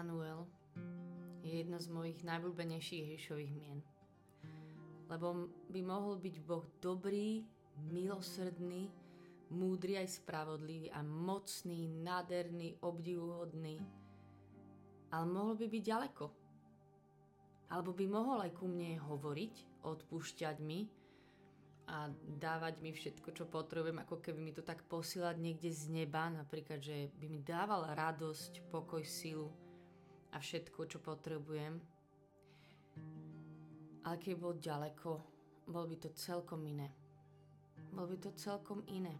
Emanuel je jedno z mojich najblúbenejších Ježišových mien. Lebo by mohol byť Boh dobrý, milosrdný, múdry aj spravodlivý a mocný, nádherný, obdivuhodný. Ale mohol by byť ďaleko. Alebo by mohol aj ku mne hovoriť, odpúšťať mi, a dávať mi všetko, čo potrebujem, ako keby mi to tak posielať niekde z neba, napríklad, že by mi dával radosť, pokoj, silu a všetko, čo potrebujem. Ale keď bol ďaleko, bol by to celkom iné. Bol by to celkom iné.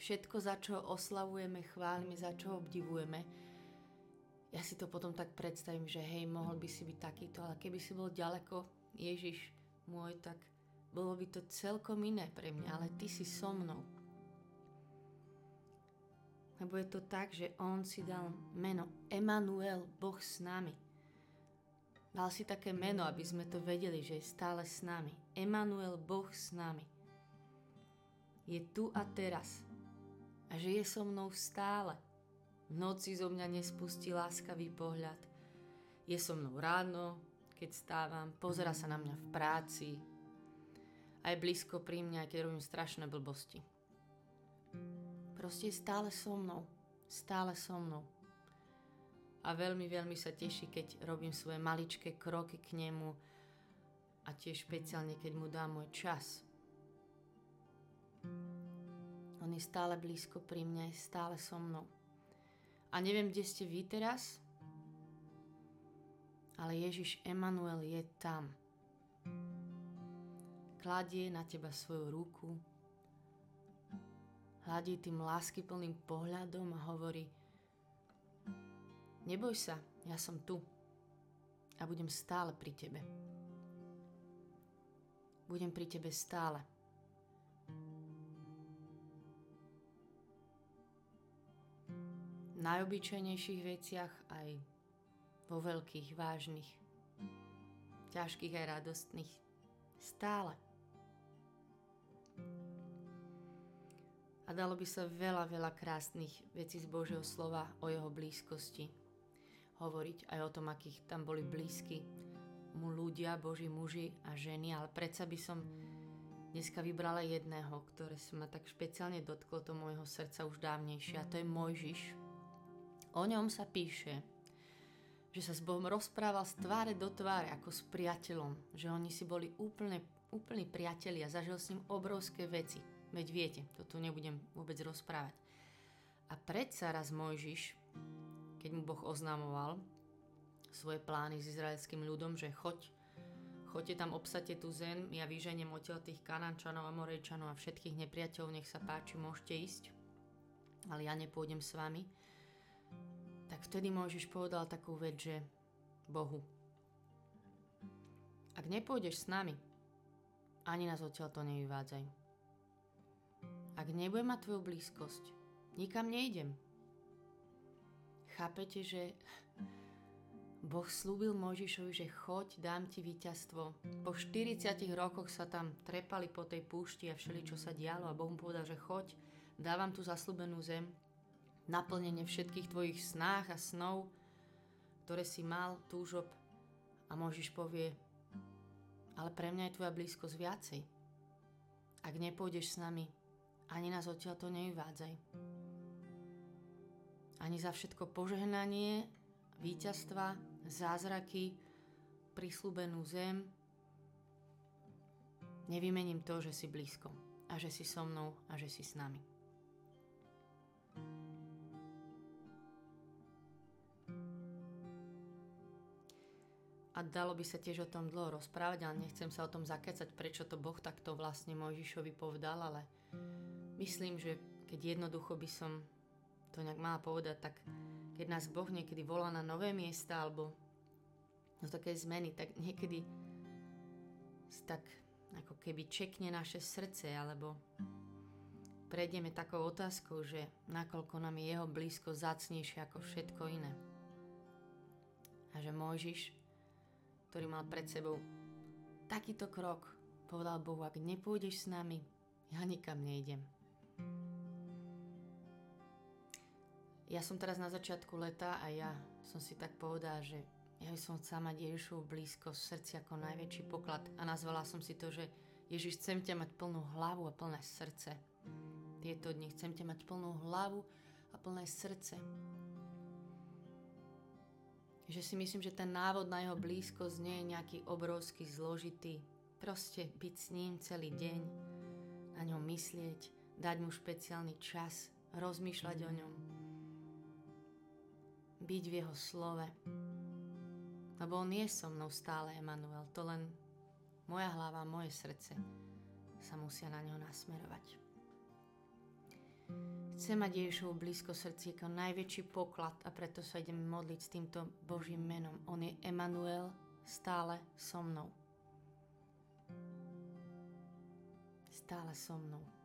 Všetko, za čo oslavujeme, chválime, za čo obdivujeme, ja si to potom tak predstavím, že hej, mohol by si byť takýto, ale keby si bol ďaleko, Ježiš môj, tak bolo by to celkom iné pre mňa, ale ty si so mnou. Lebo je to tak, že on si dal meno Emanuel, Boh s nami. Dal si také meno, aby sme to vedeli, že je stále s nami. Emanuel, Boh s nami. Je tu a teraz. A že je so mnou stále. V noci zo mňa nespustí láskavý pohľad. Je so mnou ráno, keď stávam, pozera sa na mňa v práci, a je blízko pri mňa, keď robím strašné blbosti. Proste je stále so mnou. Stále so mnou. A veľmi, veľmi sa teší, keď robím svoje maličké kroky k nemu a tiež špeciálne, keď mu dám môj čas. On je stále blízko pri mne, je stále so mnou. A neviem, kde ste vy teraz, ale Ježiš Emanuel je tam kladie na teba svoju ruku, hladí tým láskyplným pohľadom a hovorí Neboj sa, ja som tu a budem stále pri tebe. Budem pri tebe stále. V najobyčajnejších veciach aj vo veľkých, vážnych, ťažkých aj radostných. Stále. A dalo by sa veľa, veľa krásnych vecí z Božieho slova o jeho blízkosti. Hovoriť aj o tom, akých tam boli blízky mu ľudia, Boží muži a ženy, ale predsa by som dneska vybrala jedného, ktoré sa ma tak špeciálne dotklo do môjho srdca už dávnejšie a to je Mojžiš. O ňom sa píše, že sa s Bohom rozprával z tváre do tváre ako s priateľom, že oni si boli úplne, úplní priatelia, zažil s ním obrovské veci. Veď viete, to tu nebudem vôbec rozprávať. A predsa raz Mojžiš, keď mu Boh oznamoval svoje plány s izraelským ľudom, že choď, choďte tam, obsate tú zem, ja vyženiem odtiaľ tých Kanančanov, Amorejčanov a všetkých nepriateľov, nech sa páči, môžete ísť, ale ja nepôjdem s vami. Tak vtedy Mojžiš povedal takú vec, že Bohu, ak nepôjdeš s nami, ani nás odtiaľ to nevyvádzaj. Ak nebudem mať tvoju blízkosť, nikam nejdem. Chápete, že Boh slúbil Mojžišovi, že choď, dám ti víťazstvo. Po 40 rokoch sa tam trepali po tej púšti a všeli, čo sa dialo a Boh mu povedal, že choď, dávam tu zaslúbenú zem, naplnenie všetkých tvojich snách a snov, ktoré si mal, túžob a Mojžiš povie, ale pre mňa je tvoja blízkosť viacej. Ak nepôjdeš s nami, ani nás odtiaľ to nevyvádzaj. Ani za všetko požehnanie, víťazstva, zázraky, prislúbenú zem. Nevymením to, že si blízko a že si so mnou a že si s nami. A dalo by sa tiež o tom dlho rozprávať, ale nechcem sa o tom zakecať, prečo to Boh takto vlastne Mojžišovi povedal, ale myslím, že keď jednoducho by som to nejak mala povedať, tak keď nás Boh niekedy volá na nové miesta alebo do také zmeny, tak niekedy tak ako keby čekne naše srdce alebo prejdeme takou otázkou, že nakoľko nám je jeho blízko zacnejšie ako všetko iné. A že Mojžiš, ktorý mal pred sebou takýto krok, povedal Bohu, ak nepôjdeš s nami, ja nikam nejdem. Ja som teraz na začiatku leta a ja som si tak povedala, že ja by som chcela mať Ježišu blízko v srdci ako najväčší poklad a nazvala som si to, že Ježiš, chcem ťa mať plnú hlavu a plné srdce. Tieto dni chcem ťa mať plnú hlavu a plné srdce. Že si myslím, že ten návod na jeho blízkosť nie je nejaký obrovský, zložitý. Proste byť s ním celý deň, na ňom myslieť, dať mu špeciálny čas, rozmýšľať o ňom, byť v jeho slove. Lebo on je so mnou stále, Emanuel. To len moja hlava, moje srdce sa musia na ňo nasmerovať. Chcem mať Ježišovu blízko srdci ako najväčší poklad a preto sa idem modliť s týmto Božím menom. On je Emanuel, stále so mnou. Stále so mnou.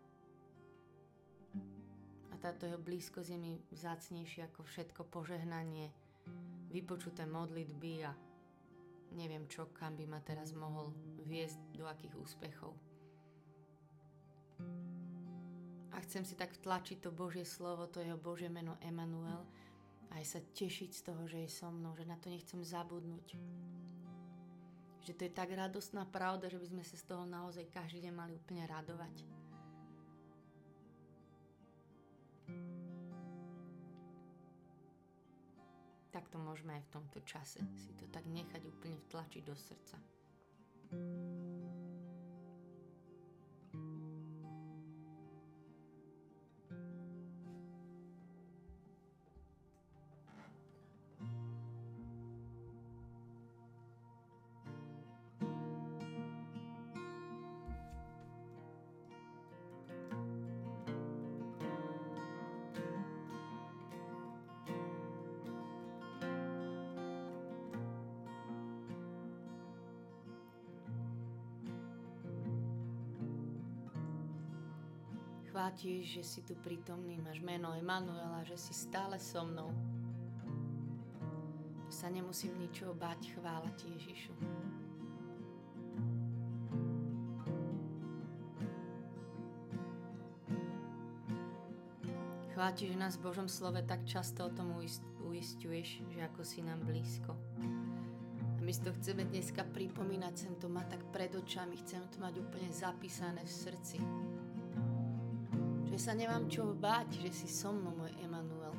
A táto jeho blízkosť je mi vzácnejšia ako všetko požehnanie, vypočuté modlitby a neviem čo, kam by ma teraz mohol viesť, do akých úspechov. A chcem si tak vtlačiť to Božie slovo, to jeho Božie meno Emanuel aj sa tešiť z toho, že je so mnou, že na to nechcem zabudnúť. Že to je tak radostná pravda, že by sme sa z toho naozaj každý deň mali úplne radovať. Tak to môžeme aj v tomto čase si to tak nechať úplne vtlačiť do srdca. Chvátiš, že si tu prítomný, máš meno Emanuela, že si stále so mnou. Sa nemusím ničoho báť, chvála ti Ježišu. Chváti, že nás v Božom slove tak často o tom uistuješ, že ako si nám blízko. A my si to chceme dneska pripomínať, chcem to mať tak pred očami, chcem to mať úplne zapísané v srdci že sa nemám čo báť, že si so mnou, môj Emanuel.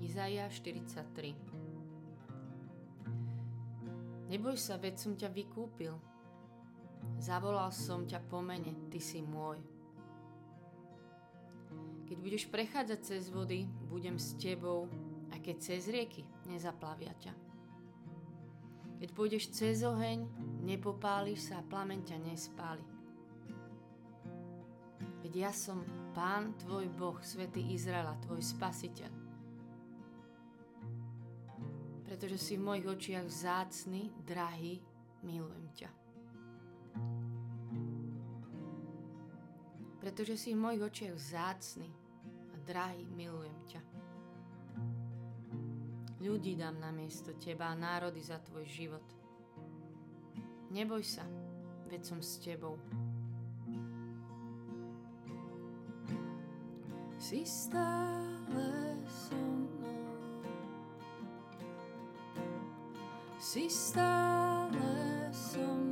Izaja 43 Neboj sa, veď som ťa vykúpil. Zavolal som ťa po mene, ty si môj. Keď budeš prechádzať cez vody, budem s tebou, a keď cez rieky, nezaplavia ťa. Keď pôjdeš cez oheň, nepopáliš sa a plameň ťa nespáli. Veď ja som Pán tvoj Boh, Svetý Izraela, tvoj Spasiteľ. Pretože si v mojich očiach vzácny, drahý, milujem ťa. Pretože si v mojich očiach vzácny, drahý, milujem ťa. Ľudí dám na miesto teba a národy za tvoj život. Neboj sa, veď som s tebou. Si stále so mnou. Si stále so mnou.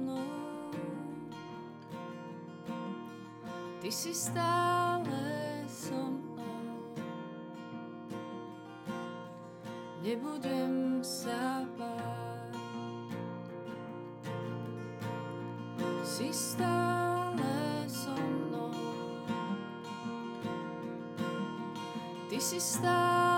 Ty si stále so mnou. nebudem sa báť. Si stále so mnou, ty si stále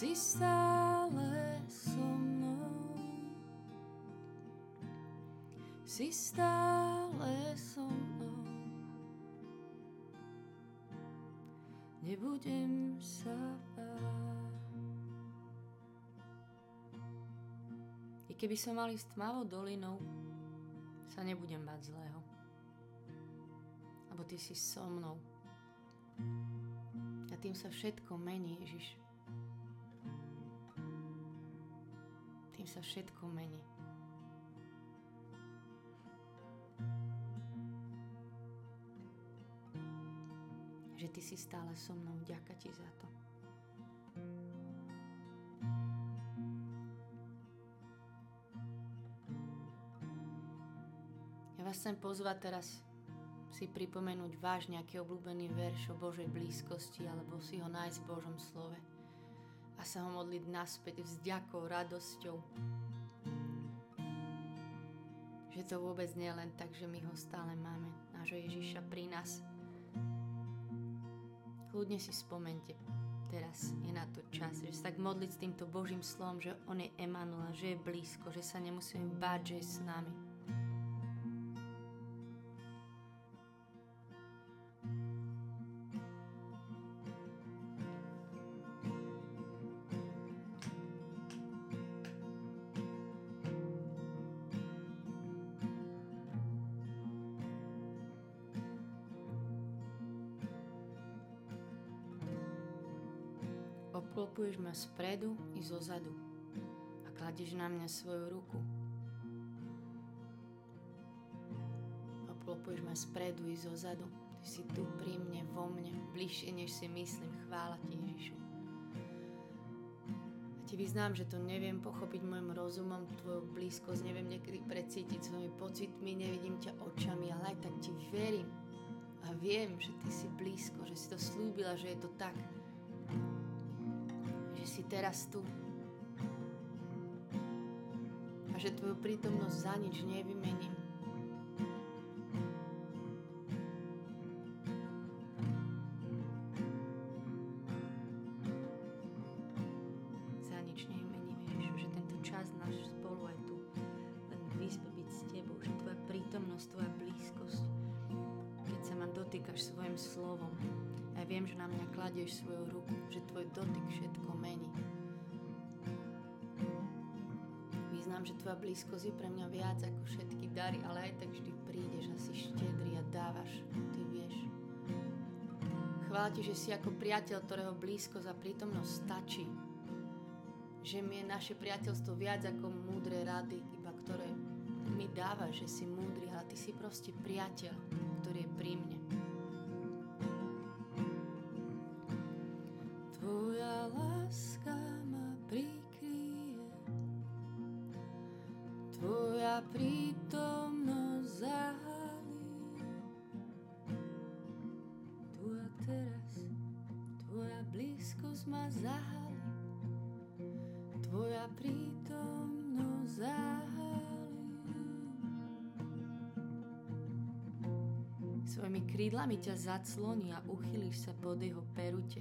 si stále so mnou, si stále so mnou. nebudem sa báť. I keby som mal ísť tmavou dolinou, sa nebudem báť zlého. Lebo ty si so mnou. A tým sa všetko mení, Ježiš. Tým sa všetko mení. že ty si stále so mnou. Ďaká ti za to. Ja vás chcem pozvať teraz si pripomenúť váš nejaký obľúbený verš o Božej blízkosti alebo si ho nájsť v Božom slove a sa ho modliť naspäť vzďakou, radosťou. Že to vôbec nie je len tak, že my ho stále máme, nášho Ježiša pri nás, Kľudne si spomente, teraz je na to čas, že sa tak modliť s týmto Božím slovom, že On je Emanuel, že je blízko, že sa nemusíme báť, že je s nami. Ma spredu i zozadu a kladieš na mňa svoju ruku. Obklopuješ ma spredu i zozadu. Ty si tu pri mne, vo mne, bližšie než si myslím. Chvála ti, Ježišu. A ti vyznám, že to neviem pochopiť môjim rozumom, tvoju blízkosť, neviem niekedy precítiť svojimi pocitmi, nevidím ťa očami, ale aj tak ti verím. A viem, že ty si blízko, že si to slúbila, že je to tak teraz tu. A že tvoju prítomnosť za nič nevymením. Vyznám, že tvoja blízkosť je pre mňa viac ako všetky dary, ale aj tak vždy prídeš a si štedrý a dávaš, ty vieš. Chvála ti, že si ako priateľ, ktorého blízkosť a prítomnosť stačí. Že mi je naše priateľstvo viac ako múdre rady, iba ktoré mi dáva, že si múdry, ale ty si proste priateľ, ktorý je pri mne. Ťa zacloní a uchylíš sa pod jeho perute.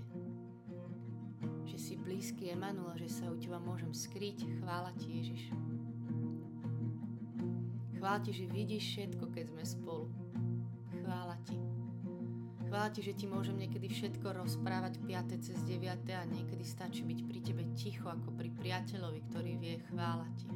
Že si blízky Emanuel, že sa u teba môžem skryť. Chvála ti, Ježiš. Chvála ti, že vidíš všetko, keď sme spolu. Chvála ti. Chvála ti, že ti môžem niekedy všetko rozprávať 5. cez 9. a niekedy stačí byť pri tebe ticho ako pri priateľovi, ktorý vie. Chvála ti.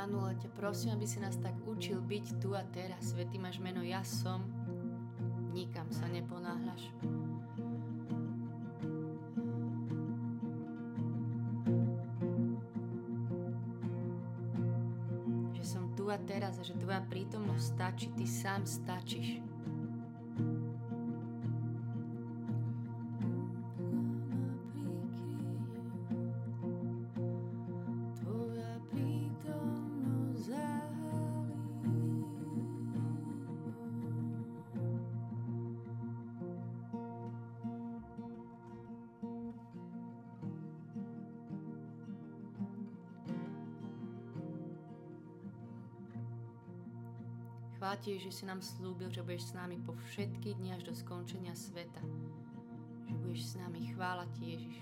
Emanuel, ťa prosím, aby si nás tak učil byť tu a teraz. Svetý máš meno Ja som, nikam sa neponáhľaš. Že som tu a teraz a že tvoja prítomnosť stačí, ty sám stačíš. Ti, že si nám slúbil, že budeš s nami po všetky dni až do skončenia sveta. Že budeš s nami. Chvála ti, Ježiš.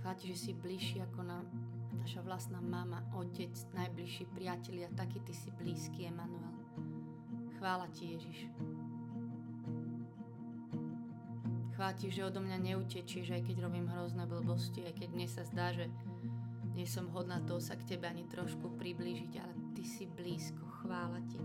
Chvála ti, že si bližší ako na naša vlastná mama, otec, najbližší priatelia, taký ty si blízky, Emanuel. Chvála ti, Ježiš. Chvála ti, že odo mňa neutečieš, aj keď robím hrozné blbosti, aj keď mne sa zdá, že nie som hodná toho sa k tebe ani trošku priblížiť, ale Ty si blízko, chvála Ti.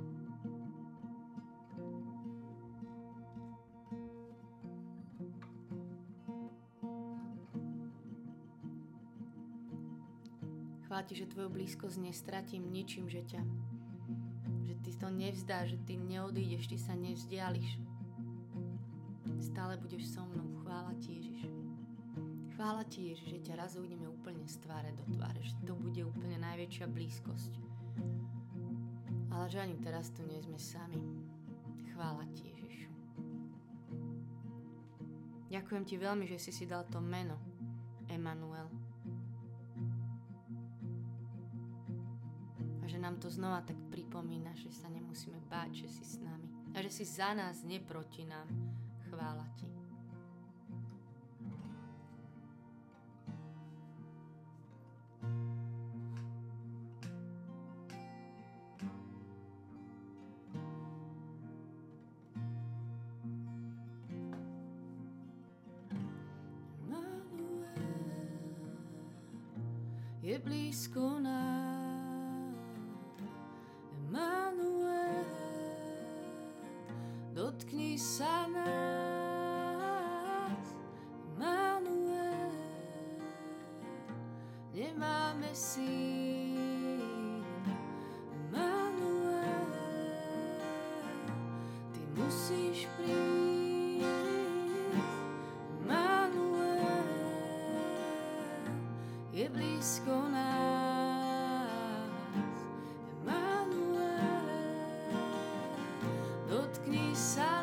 Chvála že Tvoju blízkosť nestratím ničím, že ťa že Ty to nevzdá, že Ty neodídeš, Ty sa nevzdiališ. Stále budeš so mnou. Chvála Ti, Ježiš. Chvála Ti, Ježiš, že ťa raz uvidíme úplne z tváre do tváre, že to bude úplne najväčšia blízkosť ale že ani teraz tu nie sme sami. Chvála ti, Ježišu. Ďakujem ti veľmi, že si si dal to meno, Emanuel. A že nám to znova tak pripomína, že sa nemusíme báť, že si s nami. A že si za nás, neproti nám. Chvála ti. Nemáme síl. Emanuel, ty musíš prísť. je blízko nás. Emanuel, dotkni sa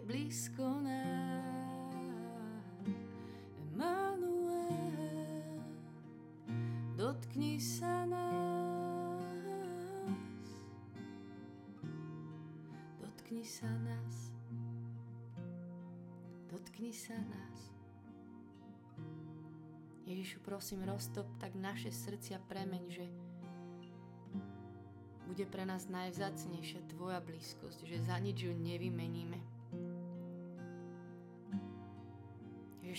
blízko nás. Emanuel, Dotkni sa nás. Dotkni sa nás. Dotkni sa nás. Ježišu, prosím, roztop tak naše srdcia premeň, že bude pre nás najvzácnejšia Tvoja blízkosť, že za nič ju nevymeníme.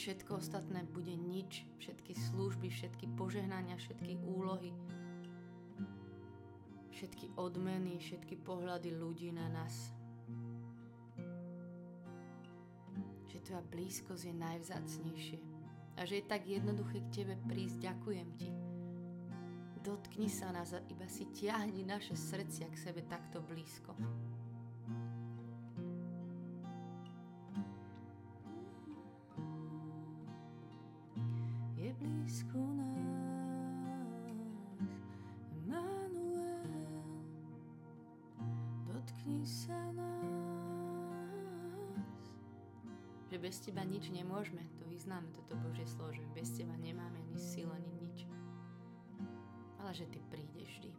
Všetko ostatné bude nič, všetky služby, všetky požehnania, všetky úlohy, všetky odmeny, všetky pohľady ľudí na nás. Že tvoja blízkosť je najvzácnejšie a že je tak jednoduché k tebe prísť. Ďakujem ti. Dotkni sa nás a iba si ťahni naše srdcia k sebe bez teba nič nemôžeme. To vyznáme, toto Božie slovo, že bez teba nemáme ani silu, ani nič. Ale že ty prídeš vždy.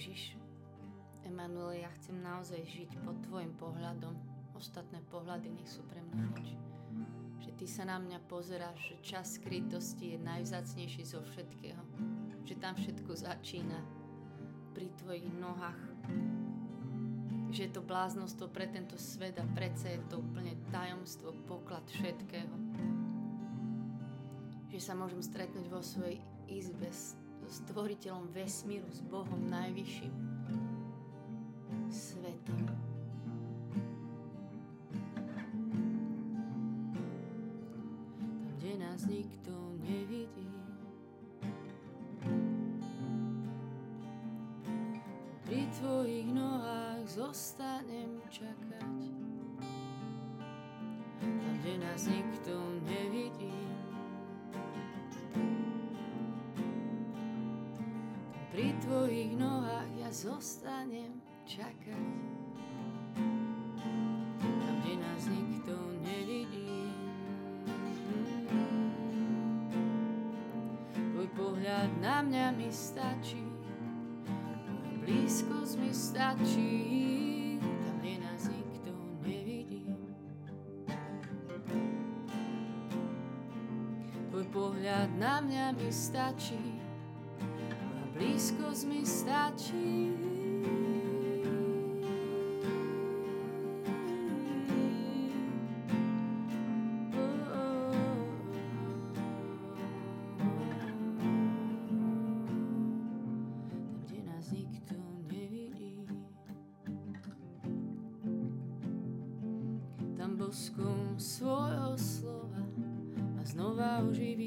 Ježiš, Emanuel, ja chcem naozaj žiť pod Tvojim pohľadom. Ostatné pohľady nech sú pre mňa nič. Že Ty sa na mňa pozeráš, že čas skrytosti je najvzácnejší zo všetkého. Že tam všetko začína pri Tvojich nohách. Že je to bláznostvo pre tento svet a predsa je to úplne tajomstvo, poklad všetkého. Že sa môžem stretnúť vo svojej izbe s stvoriteľom vesmíru, s Bohom najvyšším, svetým. Tam, kde nás nikto nevidí, pri tvojich nohách zostanem čakať. Tam, kde nás nikto nevidí, zostanem čakať. Tam, kde nás nikto nevidí. Tvoj pohľad na mňa mi stačí, tvoja blízkosť mi stačí. Tam, nikto nevidí. Tvoj pohľad na mňa mi stačí, blízkosť mi stačí. Boskom svojho slova ma znova oživí.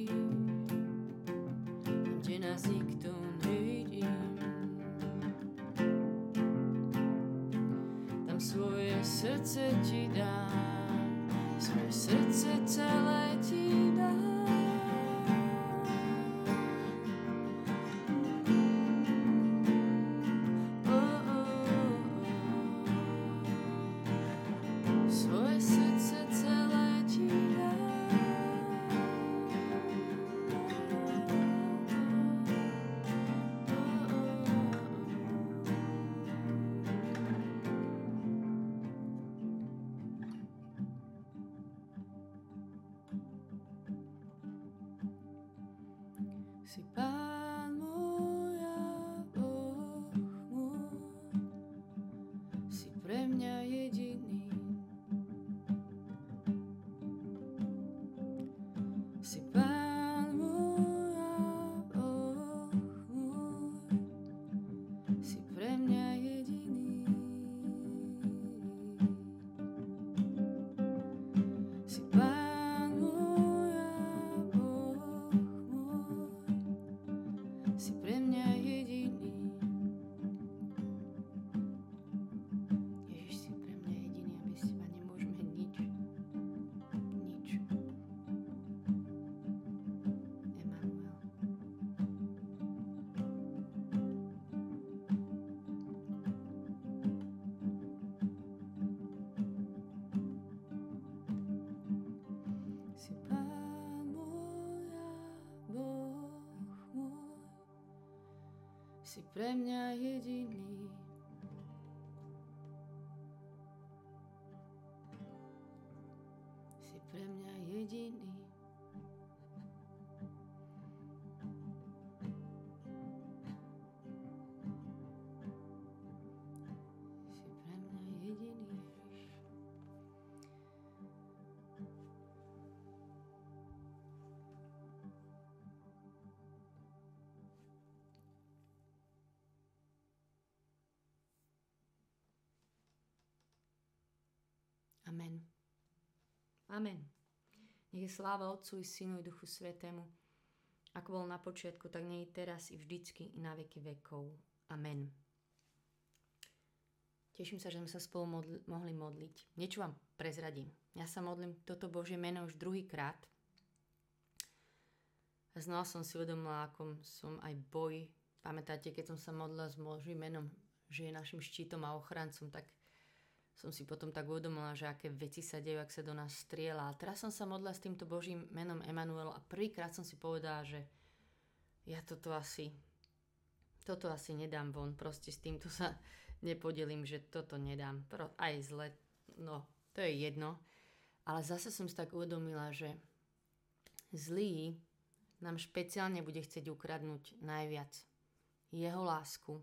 Si Pán pre mňa jediný. Amen. Amen. Nech je sláva Otcu i Synu i Duchu Svetému, ako bol na počiatku, tak nie je teraz i vždycky i na veky vekov. Amen. Teším sa, že sme sa spolu modli- mohli modliť. Niečo vám prezradím. Ja sa modlím toto Božie meno už druhýkrát. A znova som si uvedomila, ako som aj boj. Pamätáte, keď som sa modlila s Božím menom, že je našim štítom a ochrancom, tak som si potom tak uvedomila, že aké veci sa dejú, ak sa do nás strieľa. A teraz som sa modlila s týmto Božím menom Emanuel a prvýkrát som si povedala, že ja toto asi, toto asi nedám von, proste s týmto sa nepodelím, že toto nedám. Pro, aj zle, no, to je jedno. Ale zase som si tak uvedomila, že zlý nám špeciálne bude chcieť ukradnúť najviac jeho lásku,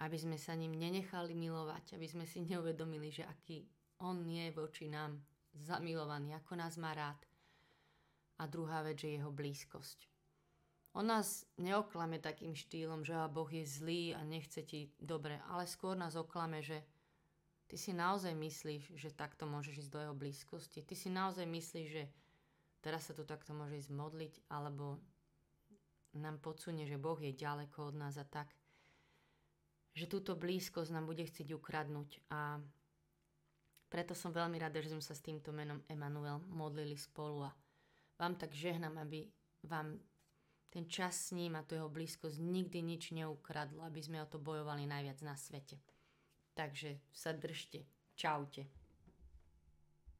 aby sme sa ním nenechali milovať, aby sme si neuvedomili, že aký on je voči nám zamilovaný, ako nás má rád. A druhá vec, že jeho blízkosť. On nás neoklame takým štýlom, že Boh je zlý a nechce ti dobre, ale skôr nás oklame, že ty si naozaj myslíš, že takto môžeš ísť do jeho blízkosti. Ty si naozaj myslíš, že teraz sa tu takto môže ísť modliť, alebo nám podsunie, že Boh je ďaleko od nás a tak že túto blízkosť nám bude chcieť ukradnúť a preto som veľmi rada, že sme sa s týmto menom Emanuel modlili spolu a vám tak žehnám, aby vám ten čas s ním a tu jeho blízkosť nikdy nič neukradlo, aby sme o to bojovali najviac na svete. Takže sa držte. Čaute.